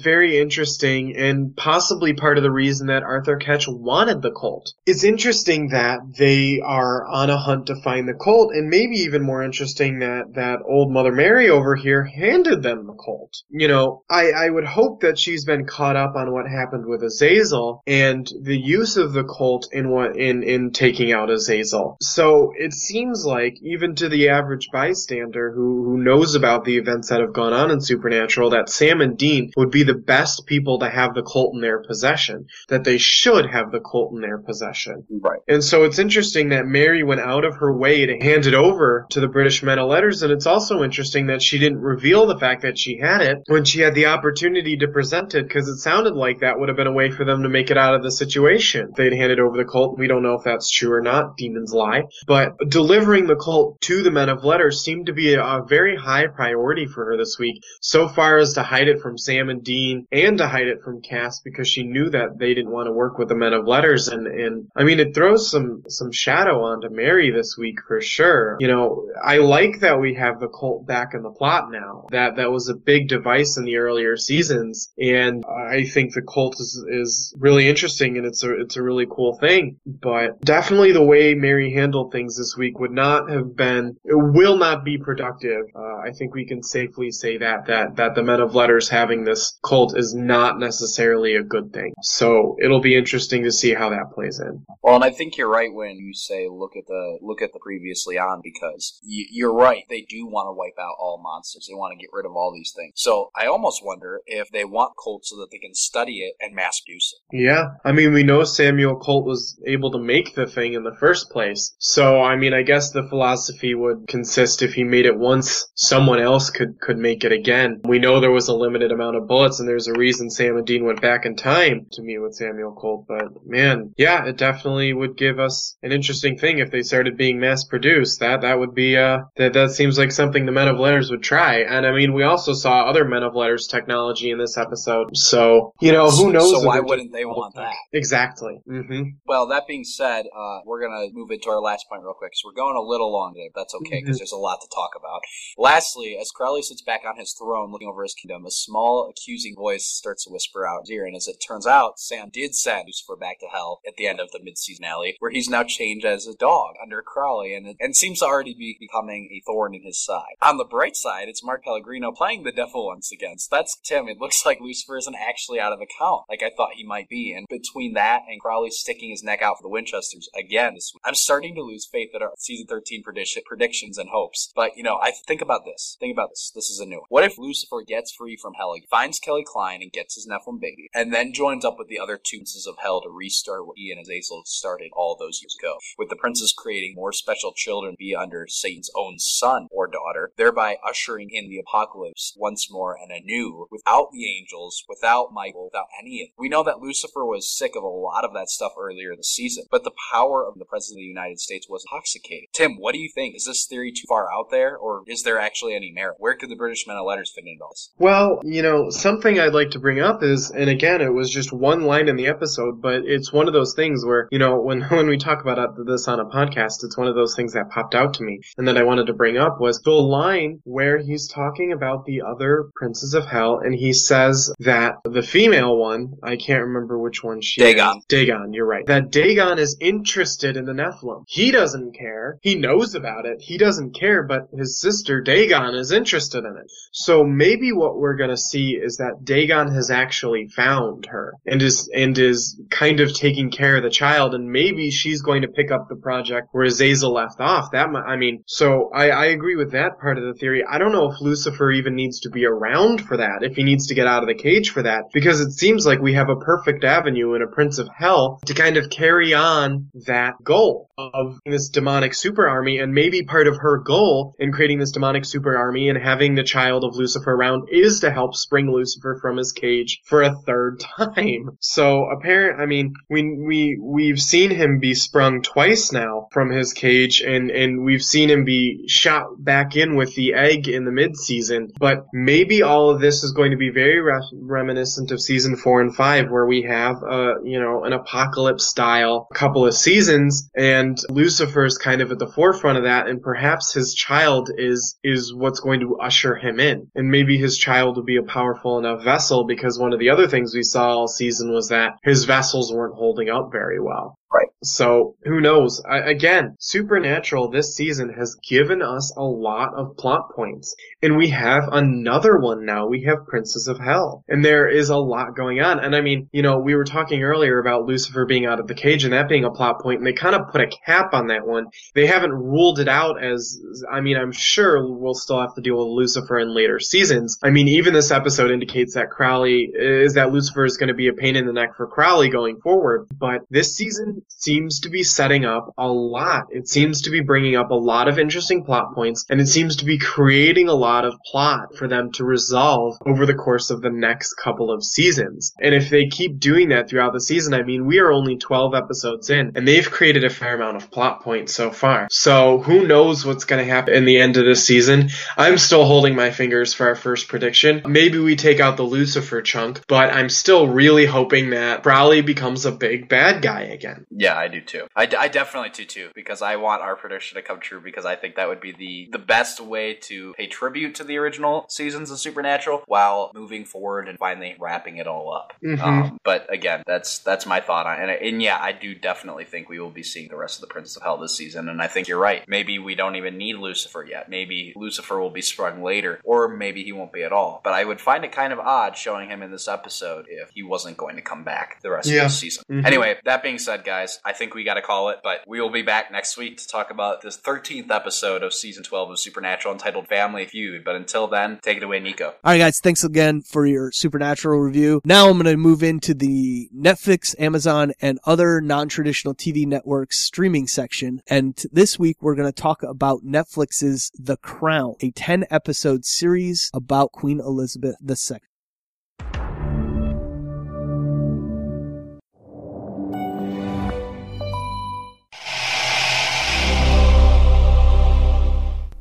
very interesting and possibly part of the reason that Arthur Ketch wanted the Colt. It's interesting that they are on a hunt to find the Colt, and maybe even more interesting that that old Mother Mary over here handed them the Colt. You know, I, I would hope that she's been caught up on what happened with Azazel and the use of the Colt in what in in taking out Azazel. So it seems like even to the average bystander who who knows about the events that have gone on in Supernatural, that Sam and Dean would be the best people to have the Colt in their possession. That they should have the Colt in their possession. Right. And so it's interesting that Mary went out of her way to hand it over to the British men of letters, and it's also interesting that she didn't reveal the fact that she had it when she had the opportunity to present it, because it sounded like that would have been a way for them to make it out of the situation. They'd handed over the Colt. We don't know if that's true or not. Demons lie. But delivering the Colt to the men of letters seemed to be a, a very high priority for her this week, so far as to hide it from Sam and Dean and to hide it from Cass because she knew that they didn't want to work with the men of letters. And, and I mean, it throws some, some shadow onto Mary this week for sure. You know, I like that we have the Colt back in the plot now. That, that was a big device in the earlier seasons, and I think the Colt is is really interesting and it's a it's a really cool thing. But definitely the way Mary handled things this week would not have been it will not be productive. Uh, I think we can safely say that that that the men of letters having this Colt is not necessarily a good thing. So it'll be interesting to see how that plays in. Well, and I think you're right when you say look at the look at the previously on because y- you're right. They do want to wipe out all monsters. They want to get rid of all these things. So I almost wonder if they want Colt so that they can study it and mass produce it. Yeah, I mean, we know Samuel Colt was able to make the thing in the first place. So, I mean, I guess the philosophy would consist if he made it once, someone else could, could make it again. We know there was a limited amount of bullets and there's a reason Sam and Dean went back in time to meet with Samuel Colt. But man, yeah, it definitely would give us an interesting thing if they started being mass produced. That, that would be, uh, that, that seems like something the Men of Letters would try. And I mean, we also saw other Men of Letters technology in this episode. So, you know, who knows? So why wouldn't they want that? Exactly. hmm Well, that being said, uh, we're gonna move into our last point real quick. So we're going a little long today, but that's okay because there's a lot to talk about. Lastly, as Crowley sits back on his throne, looking over his kingdom, a small accusing voice starts to whisper out his ear. And as it turns out, Sam did send Lucifer back to hell at the end of the mid-season alley, where he's now changed as a dog under Crowley, and and seems to already be becoming a thorn in his side. On the bright side, it's Mark Pellegrino playing the devil once again. So that's Tim. It looks like Lucifer isn't actually out of the count, like I thought he might be. And between that and Crowley sticking his neck out for the Winchesters again I'm starting to lose faith in our season 13 prediction, predictions and hopes. But you know, I think about this. Think about this. This is a new one. What if Lucifer gets free from hell, finds Kelly Kline and gets his Nephilim baby, and then joins up with the other two princes of hell to restart what he and Azazel started all those years ago, with the princes creating more special children be under Satan's own son or daughter, thereby ushering in the apocalypse once more and anew, without the angels, without Michael, without any of it. We know that Lucifer was sick of a lot of that stuff earlier this season, but the power of the President of the United States was intoxicating. Tim, what do you think? Is this theory too far out there, or is there actually any merit? Where could the British men of letters fit into all this? Well, you know, something I'd like to bring up is, and again, it was just one line in the episode, but it's one of those things where, you know, when, when we talk about uh, this on a podcast, it's one of those things that popped out to me and that I wanted to bring up was the line where he's talking about the other princes of hell and he says that the female one, I can't remember which one she Dagon. is. Dagon, you're right. That Dagon is interested in the Nephilim. He doesn't care. He knows about it. He doesn't care, but his sister Dagon is interested in it. So maybe what we're gonna see is that Dagon has actually found her and is and is kind of taking care of the child, and maybe she's going to pick up the project where Azazel left off. That I mean, so I, I agree with that part of the theory. I don't know if Lucifer even needs to be around for that, if he needs to get out of the cage for that, because it seems like we have a perfect avenue in a Prince of Hell to kind of carry on that goal of this demonic super army, and maybe part of her goal in creating this demonic super army and having the child of Lucifer around is to help spring Lucifer from his cage for a third time. So apparent, I mean, we we we've seen him be sprung twice now from his cage, and and we've seen him be shot back in with the egg in the mid season. But maybe all of this is going to be very re- reminiscent of season four and five, where we have a you know an apocalypse style couple of seasons, and Lucifer's kind of at the forefront of that, and perhaps his child is is what's going to usher him in, and maybe his child will be a powerful enough vessel because one of the other things we saw all season was that his vessels weren't holding up very well. Right. So who knows? I, again, Supernatural this season has given us a lot of plot points, and we have another one now. We have Princess of Hell, and there is a lot going on. And I mean, you know, we were talking earlier about Lucifer being out of the cage and that being a plot point, and they kind of put a cap on that one. They haven't ruled it out as. I mean, I'm sure we'll still have to deal with Lucifer in later seasons. I mean, even this episode indicates that Crowley is that Lucifer is going to be a pain in the neck for Crowley going forward. But this season seems to be setting up a lot. It seems to be bringing up a lot of interesting plot points, and it seems to be creating a lot of plot for them to resolve over the course of the next couple of seasons. And if they keep doing that throughout the season, I mean, we are only 12 episodes in, and they've created a fair amount of plot points so far. So who knows what's going to happen in the end of this season? I'm still holding my fingers for our first prediction. Maybe we take out the Lucifer chunk, but I'm still really hoping that Crowley becomes a big bad guy again. Yeah, I do too. I, I definitely do too because I want our prediction to come true because I think that would be the the best way to pay tribute to the original seasons of Supernatural while moving forward and finally wrapping it all up. Mhm. Um, but again, that's that's my thought on it. And, and yeah, I do definitely think we will be seeing the rest of the Prince of Hell this season. And I think you're right. Maybe we don't even need Lucifer yet. Maybe Lucifer will be sprung later, or maybe he won't be at all. But I would find it kind of odd showing him in this episode if he wasn't going to come back the rest Yeah. of the season. Mhm. Anyway, that being said, guys, I think we got to call it. But we will be back next week to talk about this 13th episode of season 12 of Supernatural entitled Family Feud. But until then, take it away, Nico. All right, guys, thanks again for your Supernatural review. Now I'm going to move into the Netflix, Amazon, and other non-traditional TV networks streaming section. And this week we're going to talk about Netflix's The Crown, a 10 episode series about Queen Elizabeth II.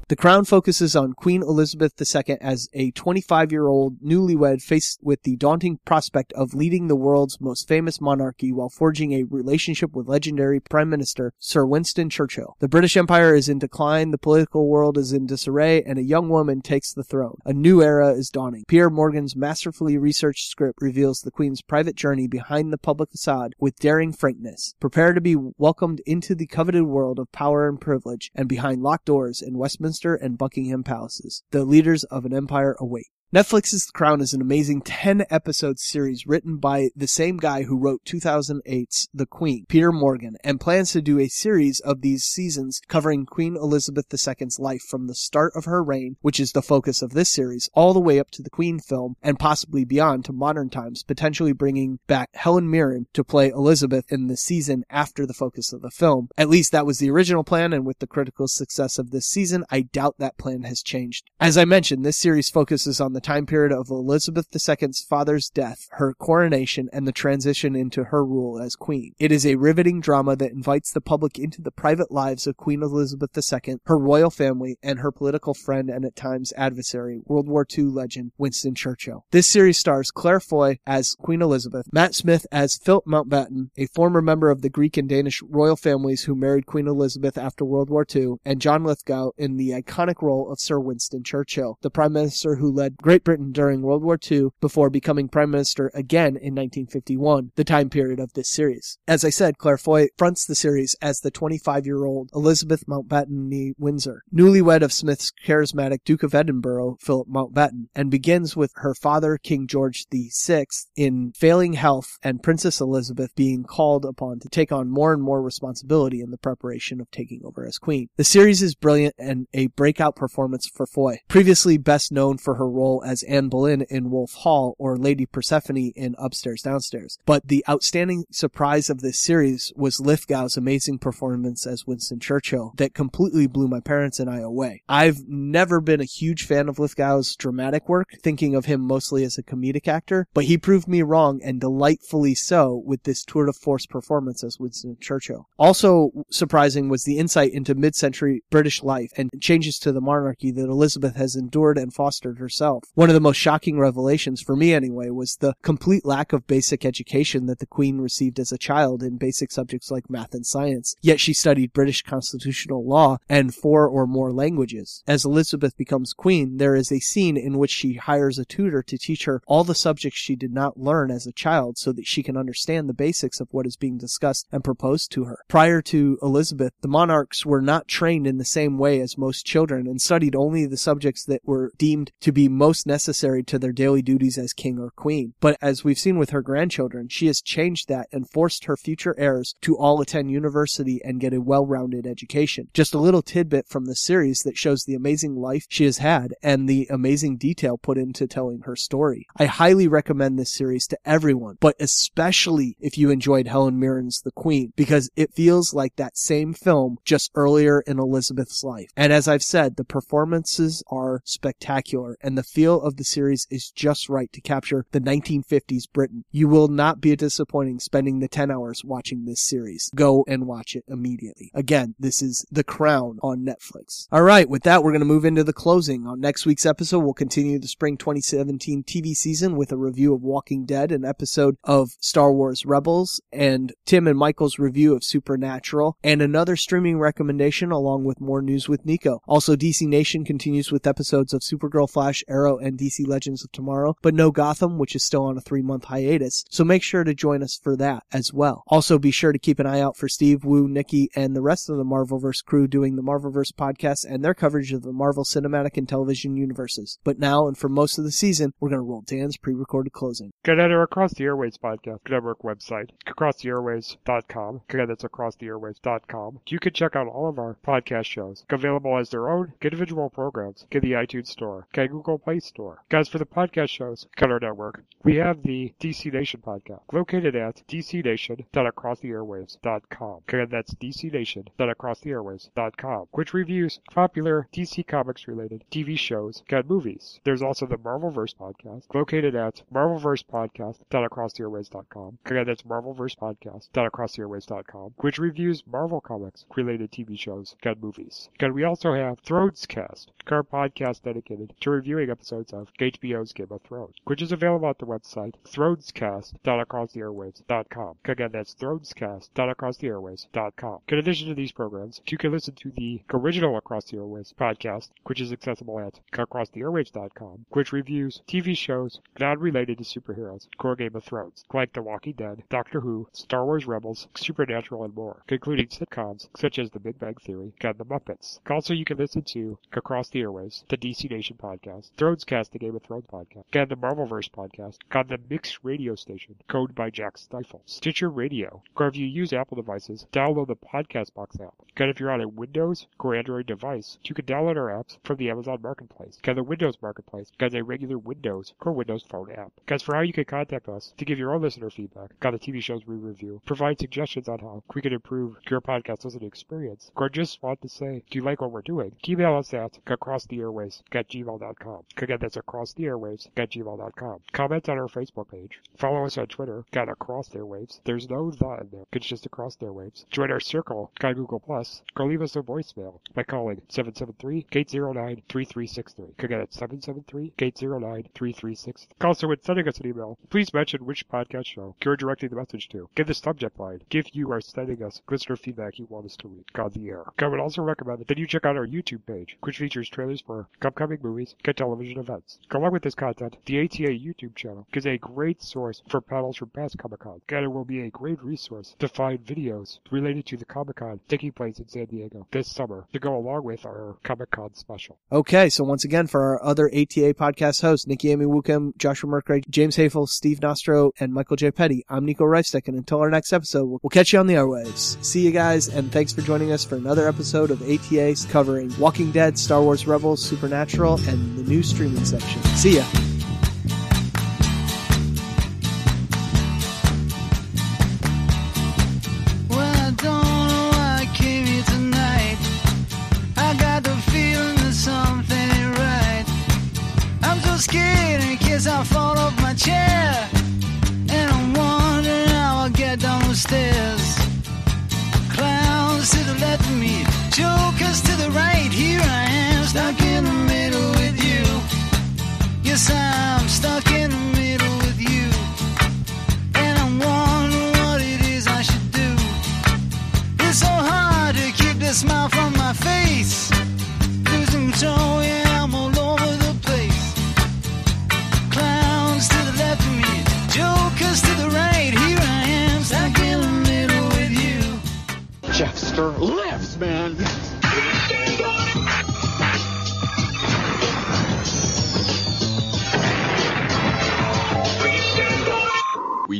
The Crown focuses on Queen Elizabeth II as a 25 year old newlywed faced with the daunting prospect of leading the world's most famous monarchy while forging a relationship with legendary Prime Minister Sir Winston Churchill. The British Empire is in decline, the political world is in disarray, and a young woman takes the throne. A new era is dawning. Peter Morgan's masterfully researched script reveals the Queen's private journey behind the public facade with daring frankness. Prepare to be welcomed into the coveted world of power and privilege, and behind locked doors in Westminster and Buckingham Palaces, the leaders of an empire await. Netflix's The Crown is an amazing 10 episode series written by the same guy who wrote 2008's The Queen, Peter Morgan, and plans to do a series of these seasons covering Queen Elizabeth II's life from the start of her reign, which is the focus of this series, all the way up to the Queen film and possibly beyond to modern times, potentially bringing back Helen Mirren to play Elizabeth in the season after the focus of the film. At least that was the original plan, and with the critical success of this season, I doubt that plan has changed. As I mentioned, this series focuses on the time period of Elizabeth II's father's death, her coronation, and the transition into her rule as queen. It is a riveting drama that invites the public into the private lives of Queen Elizabeth II, her royal family, and her political friend and at times adversary, World War II legend Winston Churchill. This series stars Claire Foy as Queen Elizabeth, Matt Smith as Philip Mountbatten, a former member of the Greek and Danish royal families who married Queen Elizabeth after World War II, and John Lithgow in the iconic role of Sir Winston Churchill, the Prime Minister who led Great Britain during World War II before becoming Prime Minister again in 1951, the time period of this series. As I said, Claire Foy fronts the series as the 25 year old Elizabeth Mountbatten Windsor, newlywed of Smith's charismatic Duke of Edinburgh, Philip Mountbatten, and begins with her father, King George VI, in failing health and Princess Elizabeth being called upon to take on more and more responsibility in the preparation of taking over as queen. The series is brilliant and a breakout performance for Foy, previously best known for her role as Anne Boleyn in Wolf Hall or Lady Persephone in Upstairs Downstairs. But the outstanding surprise of this series was Lithgow's amazing performance as Winston Churchill that completely blew my parents and I away. I've never been a huge fan of Lithgow's dramatic work, thinking of him mostly as a comedic actor, but he proved me wrong and delightfully so with this tour de force performance as Winston Churchill. Also surprising was the insight into mid-century British life and changes to the monarchy that Elizabeth has endured and fostered herself. One of the most shocking revelations, for me anyway, was the complete lack of basic education that the Queen received as a child in basic subjects like math and science. Yet she studied British constitutional law and four or more languages. As Elizabeth becomes Queen, there is a scene in which she hires a tutor to teach her all the subjects she did not learn as a child so that she can understand the basics of what is being discussed and proposed to her. Prior to Elizabeth, the monarchs were not trained in the same way as most children and studied only the subjects that were deemed to be most necessary to their daily duties as king or queen. But as we've seen with her grandchildren, she has changed that and forced her future heirs to all attend university and get a well-rounded education. Just a little tidbit from the series that shows the amazing life she has had and the amazing detail put into telling her story. I highly recommend this series to everyone, but especially if you enjoyed Helen Mirren's The Queen, because it feels like that same film just earlier in Elizabeth's life. And as I've said, the performances are spectacular and the feel of the series is just right to capture the 1950s Britain. You will not be disappointing spending the 10 hours watching this series. Go and watch it immediately. Again, this is The Crown on Netflix. All right, with that, we're going to move into the closing. On next week's episode, we'll continue the spring 2017 TV season with a review of Walking Dead, an episode of Star Wars Rebels, and Tim and Michael's review of Supernatural, and another streaming recommendation along with more news with Nico. Also, DC Nation continues with episodes of Supergirl, Flash, Arrow, and DC Legends of Tomorrow, but no Gotham, which is still on a three month hiatus. So make sure to join us for that as well. Also, be sure to keep an eye out for Steve, Wu, Nikki, and the rest of the Marvelverse crew doing the Marvelverse podcast and their coverage of the Marvel Cinematic and Television universes. But now and for most of the season, we're going to roll Dan's pre-recorded closing. Get at our Across the Airwaves podcast network website, acrosstheairwaves.com. Again, that's acrosstheairwaves.com. You can check out all of our podcast shows, available as their own individual programs. Get the iTunes Store, get Google Play Store. Guys, for the podcast shows, Color network. We have the DC Nation podcast, located at dcnation.acrosstheairwaves.com. Again, that's dcnation.acrosstheairwaves.com, which reviews popular DC Comics related TV shows and movies. There's also the Marvelverse podcast, located at marvelversepodcast.acrosstheairwaves.com. Again, that's marvelversepodcast.acrosstheairwaves.com, which reviews Marvel Comics related TV shows and movies. Again, we also have Thronescast, our podcast dedicated to reviewing episodes of HBO's Game of Thrones, which is available at the website thronescast.acrosstheairwaves.com. Again, that's thronescast.acrosstheairwaves.com. In addition to these programs, you can listen to the original Across the Airwaves podcast, which is accessible at acrosstheairwaves.com, which reviews TV shows not related to superheroes, core Game of Thrones, like The Walking Dead, Doctor Who, Star Wars Rebels, Supernatural, and more, including sitcoms such as The Big Bang Theory and The Muppets. Also, you can listen to Across the Airwaves, the DC Nation podcast, Thronescast, the Game of Thrones podcast, and the Marvelverse podcast on the Mix radio station, code by Jack Stifle, Stitcher Radio, or if you use Apple devices, download the Podcast Box app. And if you're on a Windows or Android device, you can download our apps from the Amazon Marketplace, and the Windows Marketplace, and a regular Windows or Windows Phone app. As for how you can contact us to give your own listener feedback on the TV shows we review, provide suggestions on how we can improve your podcast listening experience, or just want to say, do you like what we're doing? Email us at acrosstheairwaves at gmail.com. Again, that's acrosstheairwaves at gmail.com. Comment on our Facebook page. Follow us on Twitter at Across the Airwaves. There's no the in there. It's just Across the Airwaves. Join our circle on Google Plus, or leave us a voicemail by calling 773-809-3363. Again, it's 773-809-3363. Also, when sending us an email, please mention which podcast show you're directing the message to. Give the subject line if you are sending us listener feedback you want us to read on the air. I would also recommend that you check out our YouTube page, which features trailers for upcoming movies and television events. Go along with this content, the ATA YouTube channel is a great source for panels from past Comic Con, and it will be a great resource to find videos related to the Comic Con taking place in San Diego this summer to go along with our Comic Con special. Okay, so once again, for our other ATA podcast hosts, Nikki Amy Wukum, Joshua Merkray, James Hafel, Steve Nostro, and Michael J. Petty, I'm Nico Reifstick, and until our next episode, we'll, catch you on the airwaves. See you guys, and thanks for joining us for another episode of ATA covering Walking Dead, Star Wars Rebels, Supernatural, and the new streaming section. See ya.